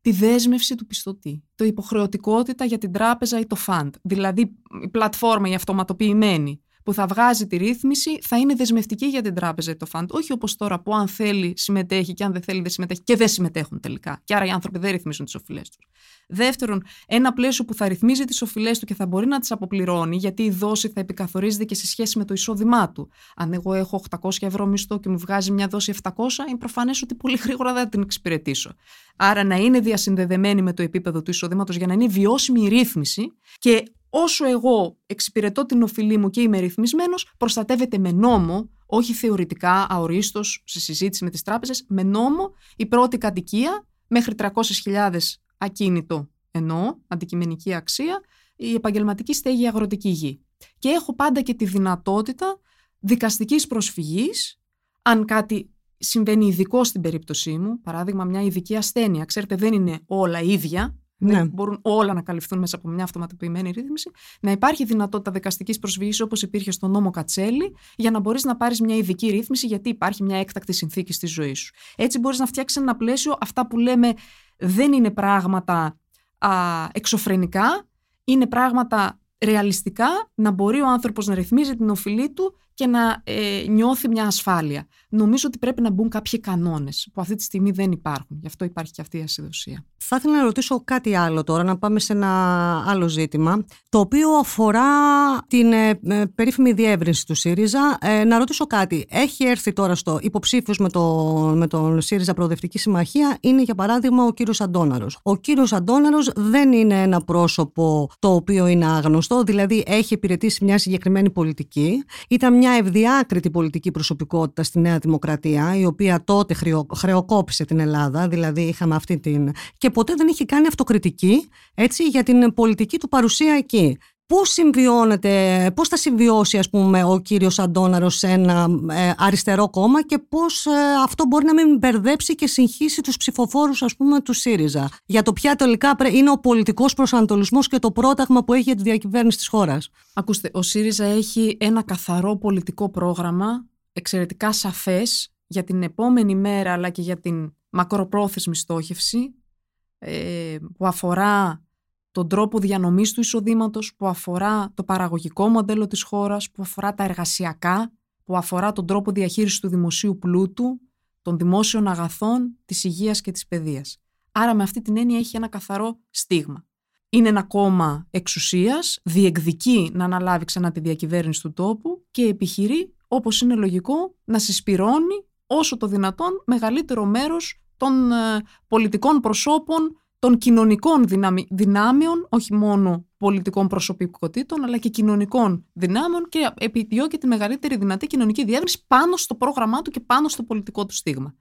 τη δέσμευση του πιστωτή. Το υποχρεωτικότητα για την τράπεζα ή το φαντ. Δηλαδή η πλατφόρμα, η αυτοματοποιημένη που θα βγάζει τη ρύθμιση θα είναι δεσμευτική για την τράπεζα ή το φαντ. Όχι όπως τώρα που αν θέλει συμμετέχει και αν δεν θέλει δεν συμμετέχει και δεν συμμετέχουν τελικά. Και άρα οι άνθρωποι δεν ρυθμίζουν τις οφειλές τους. Δεύτερον, ένα πλαίσιο που θα ρυθμίζει τις οφειλές του και θα μπορεί να τις αποπληρώνει, γιατί η δόση θα επικαθορίζεται και σε σχέση με το εισόδημά του. Αν εγώ έχω 800 ευρώ μισθό και μου βγάζει μια δόση 700, είναι προφανές ότι πολύ γρήγορα δεν θα την εξυπηρετήσω. Άρα να είναι διασυνδεδεμένη με το επίπεδο του εισοδήματο για να είναι βιώσιμη η ρύθμιση και όσο εγώ εξυπηρετώ την οφειλή μου και είμαι ρυθμισμένος, προστατεύεται με νόμο όχι θεωρητικά, αορίστος, σε συζήτηση με τις τράπεζες, με νόμο η πρώτη κατοικία μέχρι 300.000 ακίνητο ενώ αντικειμενική αξία, η επαγγελματική στέγη αγροτική γη. Και έχω πάντα και τη δυνατότητα δικαστικής προσφυγής, αν κάτι συμβαίνει ειδικό στην περίπτωσή μου, παράδειγμα μια ειδική ασθένεια, ξέρετε δεν είναι όλα ίδια, ναι. δεν μπορούν όλα να καλυφθούν μέσα από μια αυτοματοποιημένη ρύθμιση, να υπάρχει δυνατότητα δικαστικής προσφυγής όπως υπήρχε στο νόμο Κατσέλη, για να μπορείς να πάρεις μια ειδική ρύθμιση, γιατί υπάρχει μια έκτακτη συνθήκη στη ζωή σου. Έτσι μπορείς να φτιάξεις ένα πλαίσιο, αυτά που λέμε δεν είναι πράγματα α, εξωφρενικά, είναι πράγματα ρεαλιστικά να μπορεί ο άνθρωπος να ρυθμίζει την οφειλή του και να ε, νιώθει μια ασφάλεια. Νομίζω ότι πρέπει να μπουν κάποιοι κανόνες που αυτή τη στιγμή δεν υπάρχουν. Γι' αυτό υπάρχει και αυτή η ασυδοσία. Θα ήθελα να ρωτήσω κάτι άλλο τώρα, να πάμε σε ένα άλλο ζήτημα, το οποίο αφορά την ε, ε περίφημη διεύρυνση του ΣΥΡΙΖΑ. Ε, να ρωτήσω κάτι. Έχει έρθει τώρα στο υποψήφιος με, το, με τον ΣΥΡΙΖΑ Προοδευτική Συμμαχία, είναι για παράδειγμα ο κύριος Αντόναρο. Ο κύριος Αντόναρο δεν είναι ένα πρόσωπο το οποίο είναι άγνωστο, δηλαδή έχει υπηρετήσει μια συγκεκριμένη πολιτική. Ήταν μια ευδιάκριτη πολιτική προσωπικότητα στη Νέα Δημοκρατία, η οποία τότε χρεοκόπησε την Ελλάδα, δηλαδή είχαμε αυτή την. και ποτέ δεν είχε κάνει αυτοκριτική έτσι, για την πολιτική του παρουσία εκεί. Πώς συμβιώνεται, πώς θα συμβιώσει ας πούμε ο κύριος Αντώναρος σε ένα ε, αριστερό κόμμα και πώς ε, αυτό μπορεί να μην μπερδέψει και συγχύσει τους ψηφοφόρους ας πούμε του ΣΥΡΙΖΑ για το ποια τελικά είναι ο πολιτικός προσανατολισμός και το πρόταγμα που έχει για τη διακυβέρνηση της χώρας. Ακούστε, ο ΣΥΡΙΖΑ έχει ένα καθαρό πολιτικό πρόγραμμα εξαιρετικά σαφές για την επόμενη μέρα αλλά και για την μακροπρόθεσμη στόχευση ε, που αφορά τον τρόπο διανομής του εισοδήματος, που αφορά το παραγωγικό μοντέλο της χώρας, που αφορά τα εργασιακά, που αφορά τον τρόπο διαχείρισης του δημοσίου πλούτου, των δημόσιων αγαθών, της υγείας και της παιδείας. Άρα με αυτή την έννοια έχει ένα καθαρό στίγμα. Είναι ένα κόμμα εξουσίας, διεκδικεί να αναλάβει ξανά τη διακυβέρνηση του τόπου και επιχειρεί, όπως είναι λογικό, να συσπυρώνει όσο το δυνατόν μεγαλύτερο μέρος των ε, πολιτικών προσώπων των κοινωνικών δυνάμεων, όχι μόνο πολιτικών προσωπικότητων, αλλά και κοινωνικών δυνάμεων και επιδιώκει τη μεγαλύτερη δυνατή κοινωνική διεύρυνση πάνω στο πρόγραμμά του και πάνω στο πολιτικό του στίγμα.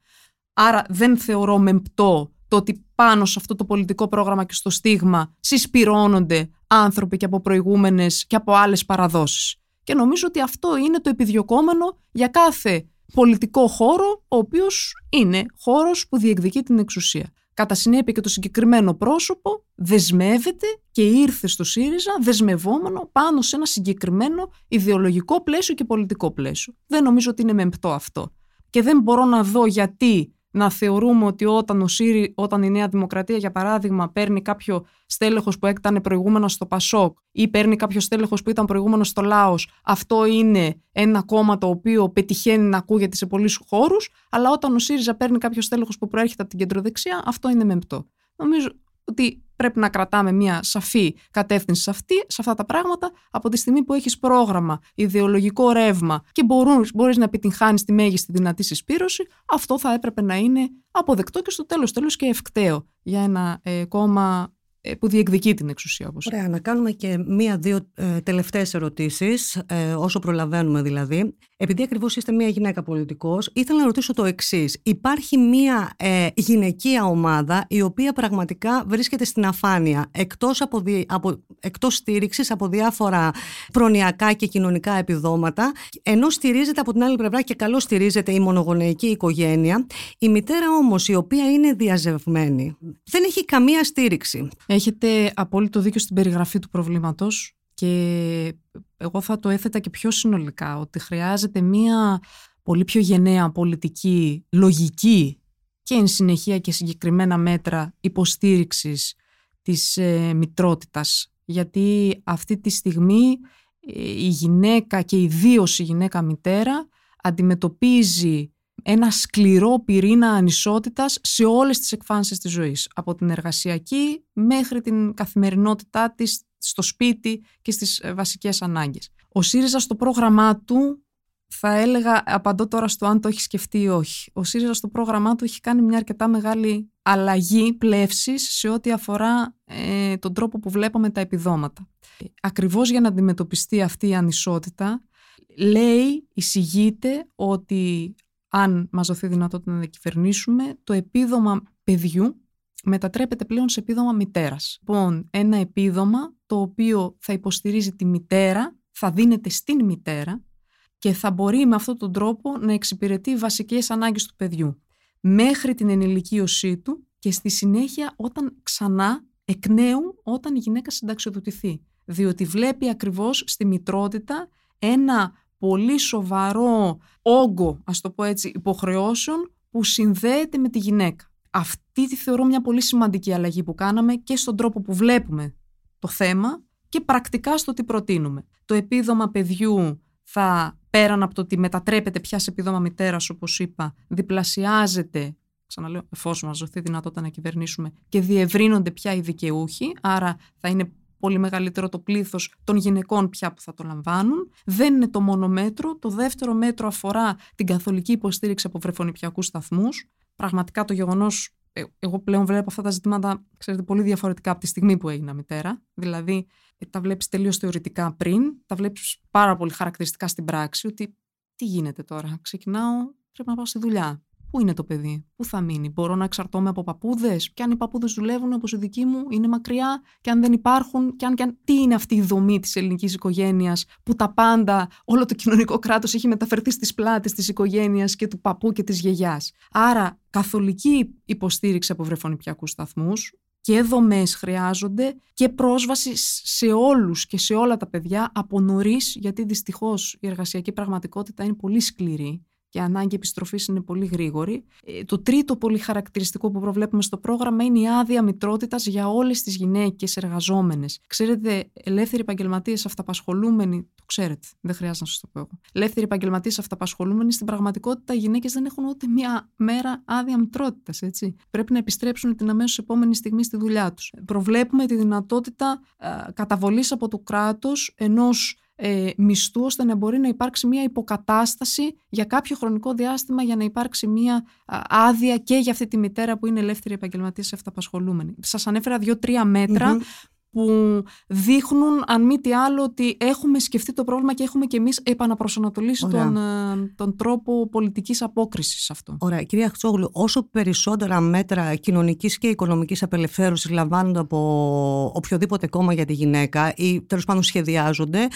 Άρα δεν θεωρώ μεμπτό το ότι πάνω σε αυτό το πολιτικό πρόγραμμα και στο στίγμα συσπυρώνονται άνθρωποι και από προηγούμενες και από άλλες παραδόσεις. Και νομίζω ότι αυτό είναι το επιδιωκόμενο για κάθε πολιτικό χώρο, ο οποίος είναι χώρος που διεκδικεί την εξουσία. Κατά συνέπεια και το συγκεκριμένο πρόσωπο δεσμεύεται και ήρθε στο ΣΥΡΙΖΑ δεσμευόμενο πάνω σε ένα συγκεκριμένο ιδεολογικό πλαίσιο και πολιτικό πλαίσιο. Δεν νομίζω ότι είναι μεμπτό αυτό. Και δεν μπορώ να δω γιατί να θεωρούμε ότι όταν, ο ΣΥΡΙ, όταν η Νέα Δημοκρατία, για παράδειγμα, παίρνει κάποιο στέλεχος που ήταν προηγούμενος στο Πασόκ ή παίρνει κάποιο στέλεχος που ήταν προηγούμενος στο Λάος, αυτό είναι ένα κόμμα το οποίο πετυχαίνει να ακούγεται σε πολλούς χώρους, αλλά όταν ο ΣΥΡΙΖΑ παίρνει κάποιο στέλεχος που προέρχεται από την κεντροδεξιά, αυτό είναι μεμπτό. Νομίζω ότι πρέπει να κρατάμε μια σαφή κατεύθυνση σε, αυτή, σε αυτά τα πράγματα από τη στιγμή που έχεις πρόγραμμα, ιδεολογικό ρεύμα και μπορείς, μπορείς να επιτυγχάνεις τη μέγιστη δυνατή συσπήρωση, αυτό θα έπρεπε να είναι αποδεκτό και στο τέλος τέλος και ευκταίο για ένα ε, κόμμα ε, που διεκδικεί την εξουσία. Όπως. Ωραία, να κάνουμε και μία-δύο ε, τελευταίες ερωτήσεις, ε, όσο προλαβαίνουμε δηλαδή. Επειδή ακριβώς είστε μία γυναίκα πολιτικός, ήθελα να ρωτήσω το εξής. Υπάρχει μία ε, γυναικεία ομάδα η οποία πραγματικά βρίσκεται στην αφάνεια, εκτός, από, από, εκτός στήριξης από διάφορα προνοιακά και κοινωνικά επιδόματα, ενώ στηρίζεται από την άλλη πλευρά και καλώς στηρίζεται η μονογονεϊκή οικογένεια. Η μητέρα όμως η οποία είναι διαζευμένη δεν έχει καμία στήριξη. Έχετε απόλυτο δίκιο στην περιγραφή του προβλήματος και εγώ θα το έθετα και πιο συνολικά ότι χρειάζεται μία πολύ πιο γενναία πολιτική λογική και εν συνεχεία και συγκεκριμένα μέτρα υποστήριξης της ε, μητρότητας γιατί αυτή τη στιγμή ε, η γυναίκα και ιδίως η γυναίκα μητέρα αντιμετωπίζει ένα σκληρό πυρήνα ανισότητας σε όλες τις εκφάνσεις της ζωής. Από την εργασιακή μέχρι την καθημερινότητά της στο σπίτι και στις ε, βασικές ανάγκες. Ο ΣΥΡΙΖΑ στο πρόγραμμά του θα έλεγα, απαντώ τώρα στο αν το έχει σκεφτεί ή όχι. Ο ΣΥΡΙΖΑ στο πρόγραμμά του έχει κάνει μια αρκετά μεγάλη αλλαγή πλεύσης σε ό,τι αφορά ε, τον τρόπο που βλέπουμε τα επιδόματα. Ακριβώς για να αντιμετωπιστεί αυτή η ανισότητα, λέει, εισηγείται ότι αν μας δοθεί δυνατότητα να κυβερνήσουμε, το επίδομα παιδιού μετατρέπεται πλέον σε επίδομα μητέρας. Λοιπόν, ένα επίδομα το οποίο θα υποστηρίζει τη μητέρα, θα δίνεται στην μητέρα και θα μπορεί με αυτόν τον τρόπο να εξυπηρετεί βασικές ανάγκες του παιδιού μέχρι την ενηλικίωσή του και στη συνέχεια όταν ξανά εκ νέου όταν η γυναίκα συνταξιοδοτηθεί. Διότι βλέπει ακριβώς στη μητρότητα ένα πολύ σοβαρό όγκο, ας το πω έτσι, υποχρεώσεων που συνδέεται με τη γυναίκα. Αυτή τη θεωρώ μια πολύ σημαντική αλλαγή που κάναμε και στον τρόπο που βλέπουμε το θέμα και πρακτικά στο τι προτείνουμε. Το επίδομα παιδιού θα πέραν από το ότι μετατρέπεται πια σε επίδομα μητέρας, όπως είπα, διπλασιάζεται, ξαναλέω, εφόσον μας δοθεί δυνατότητα να κυβερνήσουμε, και διευρύνονται πια οι δικαιούχοι, άρα θα είναι πολύ μεγαλύτερο το πλήθος των γυναικών πια που θα το λαμβάνουν. Δεν είναι το μόνο μέτρο. Το δεύτερο μέτρο αφορά την καθολική υποστήριξη από βρεφονιπιακούς σταθμούς. Πραγματικά το γεγονός ε, εγώ πλέον βλέπω αυτά τα ζητήματα, ξέρετε, πολύ διαφορετικά από τη στιγμή που έγινα μητέρα. Δηλαδή, ε, τα βλέπεις τελείως θεωρητικά πριν, τα βλέπεις πάρα πολύ χαρακτηριστικά στην πράξη, ότι τι γίνεται τώρα, ξεκινάω, πρέπει να πάω στη δουλειά. Πού είναι το παιδί, πού θα μείνει, μπορώ να εξαρτώμαι από παππούδες, και αν οι παππούδες δουλεύουν όπως οι δικοί μου, είναι μακριά, και αν δεν υπάρχουν, και αν, και αν... τι είναι αυτή η δομή της ελληνικής οικογένειας, που τα πάντα, όλο το κοινωνικό κράτος έχει μεταφερθεί στις πλάτες της οικογένειας και του παππού και της γιαγιάς. Άρα, καθολική υποστήριξη από βρεφονιπιακούς σταθμούς, και δομές χρειάζονται και πρόσβαση σε όλους και σε όλα τα παιδιά από νωρίς, γιατί δυστυχώς η εργασιακή πραγματικότητα είναι πολύ σκληρή και η ανάγκη επιστροφής είναι πολύ γρήγορη. Ε, το τρίτο πολύ χαρακτηριστικό που προβλέπουμε στο πρόγραμμα είναι η άδεια μητρότητας για όλες τις γυναίκες εργαζόμενες. Ξέρετε, ελεύθεροι επαγγελματίες αυταπασχολούμενοι, το ξέρετε, δεν χρειάζεται να σας το πω εγώ. Ελεύθεροι επαγγελματίες αυταπασχολούμενοι, στην πραγματικότητα οι γυναίκες δεν έχουν ούτε μία μέρα άδεια μητρότητας, έτσι. Πρέπει να επιστρέψουν την αμέσως επόμενη στιγμή στη δουλειά τους. Προβλέπουμε τη δυνατότητα ε, καταβολής από το κράτος ενός ε, μισθού ώστε να μπορεί να υπάρξει μια υποκατάσταση για κάποιο χρονικό διάστημα για να υπάρξει μια άδεια και για αυτή τη μητέρα που είναι ελεύθερη επαγγελματία αυταπασχολούμενη. Σας ανέφερα δύο-τρία που δείχνουν αν μη τι άλλο ότι έχουμε σκεφτεί το πρόβλημα και έχουμε και εμείς επαναπροσανατολίσει τον, ε, τον τρόπο πολιτικής απόκρισης σε αυτό. Ωραία. Κυρία Χτσόγλου, όσο περισσότερα μέτρα κοινωνικής και οικονομικής απελευθέρωσης λαμβάνονται από οποιοδήποτε κόμμα για τη γυναίκα ή τέλος πάντων σχεδιάζονται,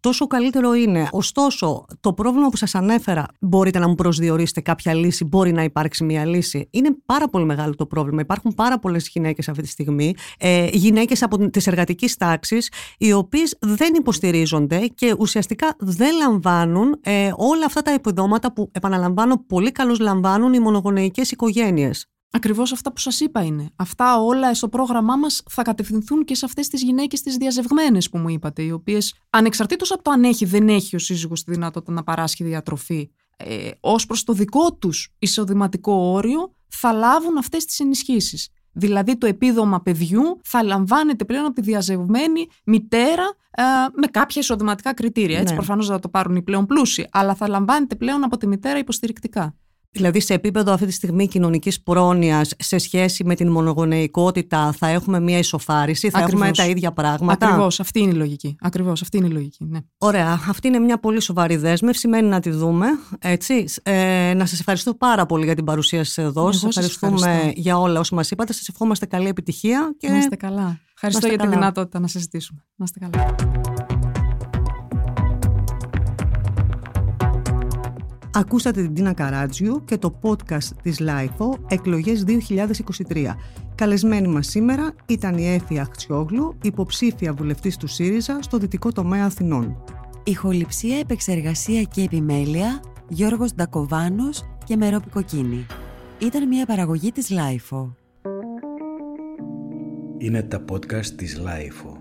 τόσο καλύτερο είναι. Ωστόσο, το πρόβλημα που σας ανέφερα, μπορείτε να μου προσδιορίσετε κάποια λύση, μπορεί να υπάρξει μια λύση. Είναι πάρα πολύ μεγάλο το πρόβλημα. Υπάρχουν πάρα πολλές γυναίκες αυτή τη στιγμή. Ε, γυναίκες από τι εργατικής τάξης, οι οποίες δεν υποστηρίζονται και ουσιαστικά δεν λαμβάνουν ε, όλα αυτά τα επιδόματα που, επαναλαμβάνω, πολύ καλώς λαμβάνουν οι μονογονεϊκές οικογένειες. Ακριβώς αυτά που σας είπα είναι. Αυτά όλα στο πρόγραμμά μας θα κατευθυνθούν και σε αυτές τις γυναίκες τις διαζευγμένες που μου είπατε, οι οποίες ανεξαρτήτως από το αν έχει δεν έχει ο σύζυγος τη δυνατότητα να παράσχει διατροφή, ε, ως προς το δικό τους εισοδηματικό όριο, θα λάβουν αυτές τις ενισχύσεις. Δηλαδή το επίδομα παιδιού θα λαμβάνεται πλέον από τη διαζευμένη μητέρα ε, με κάποια εισοδηματικά κριτήρια. Έτσι, ναι. προφανώς θα το πάρουν οι πλέον πλούσιοι, αλλά θα λαμβάνεται πλέον από τη μητέρα υποστηρικτικά. Δηλαδή, σε επίπεδο αυτή τη στιγμή κοινωνικής πρόνοιας, σε σχέση με την μονογονεϊκότητα, θα έχουμε μια ισοφάριση, θα έχουμε τα ίδια πράγματα; Ακριβώς, αυτή είναι η λογική. Ακριβώς, αυτή είναι η λογική. Ναι. Ωραία. Αυτή είναι μια πολύ σοβαρή δέσμευση. Μένει να τη δούμε. Έτσι. Ε, να σας ευχαριστώ πάρα πολύ για την παρουσία σας εδώ. Σας ευχαριστούμε για όλα όσα μας είπατε. Σας ευχόμαστε καλή επιτυχία. Και... Να είστε καλά. Ευχαριστώ για τη δυνατότητα να συζητήσουμε. Να είστε καλά. Ακούσατε την Τίνα Καράτζιου και το podcast της LIFO εκλογές 2023. Καλεσμένη μας σήμερα ήταν η Έφη Αχτσιόγλου, υποψήφια βουλευτής του ΣΥΡΙΖΑ στο δυτικό τομέα Αθηνών. Ηχοληψία, επεξεργασία και επιμέλεια, Γιώργος Ντακοβάνος και Μερόπη Κοκκίνη. Ήταν μια παραγωγή της LIFO. Είναι τα podcast της LIFO.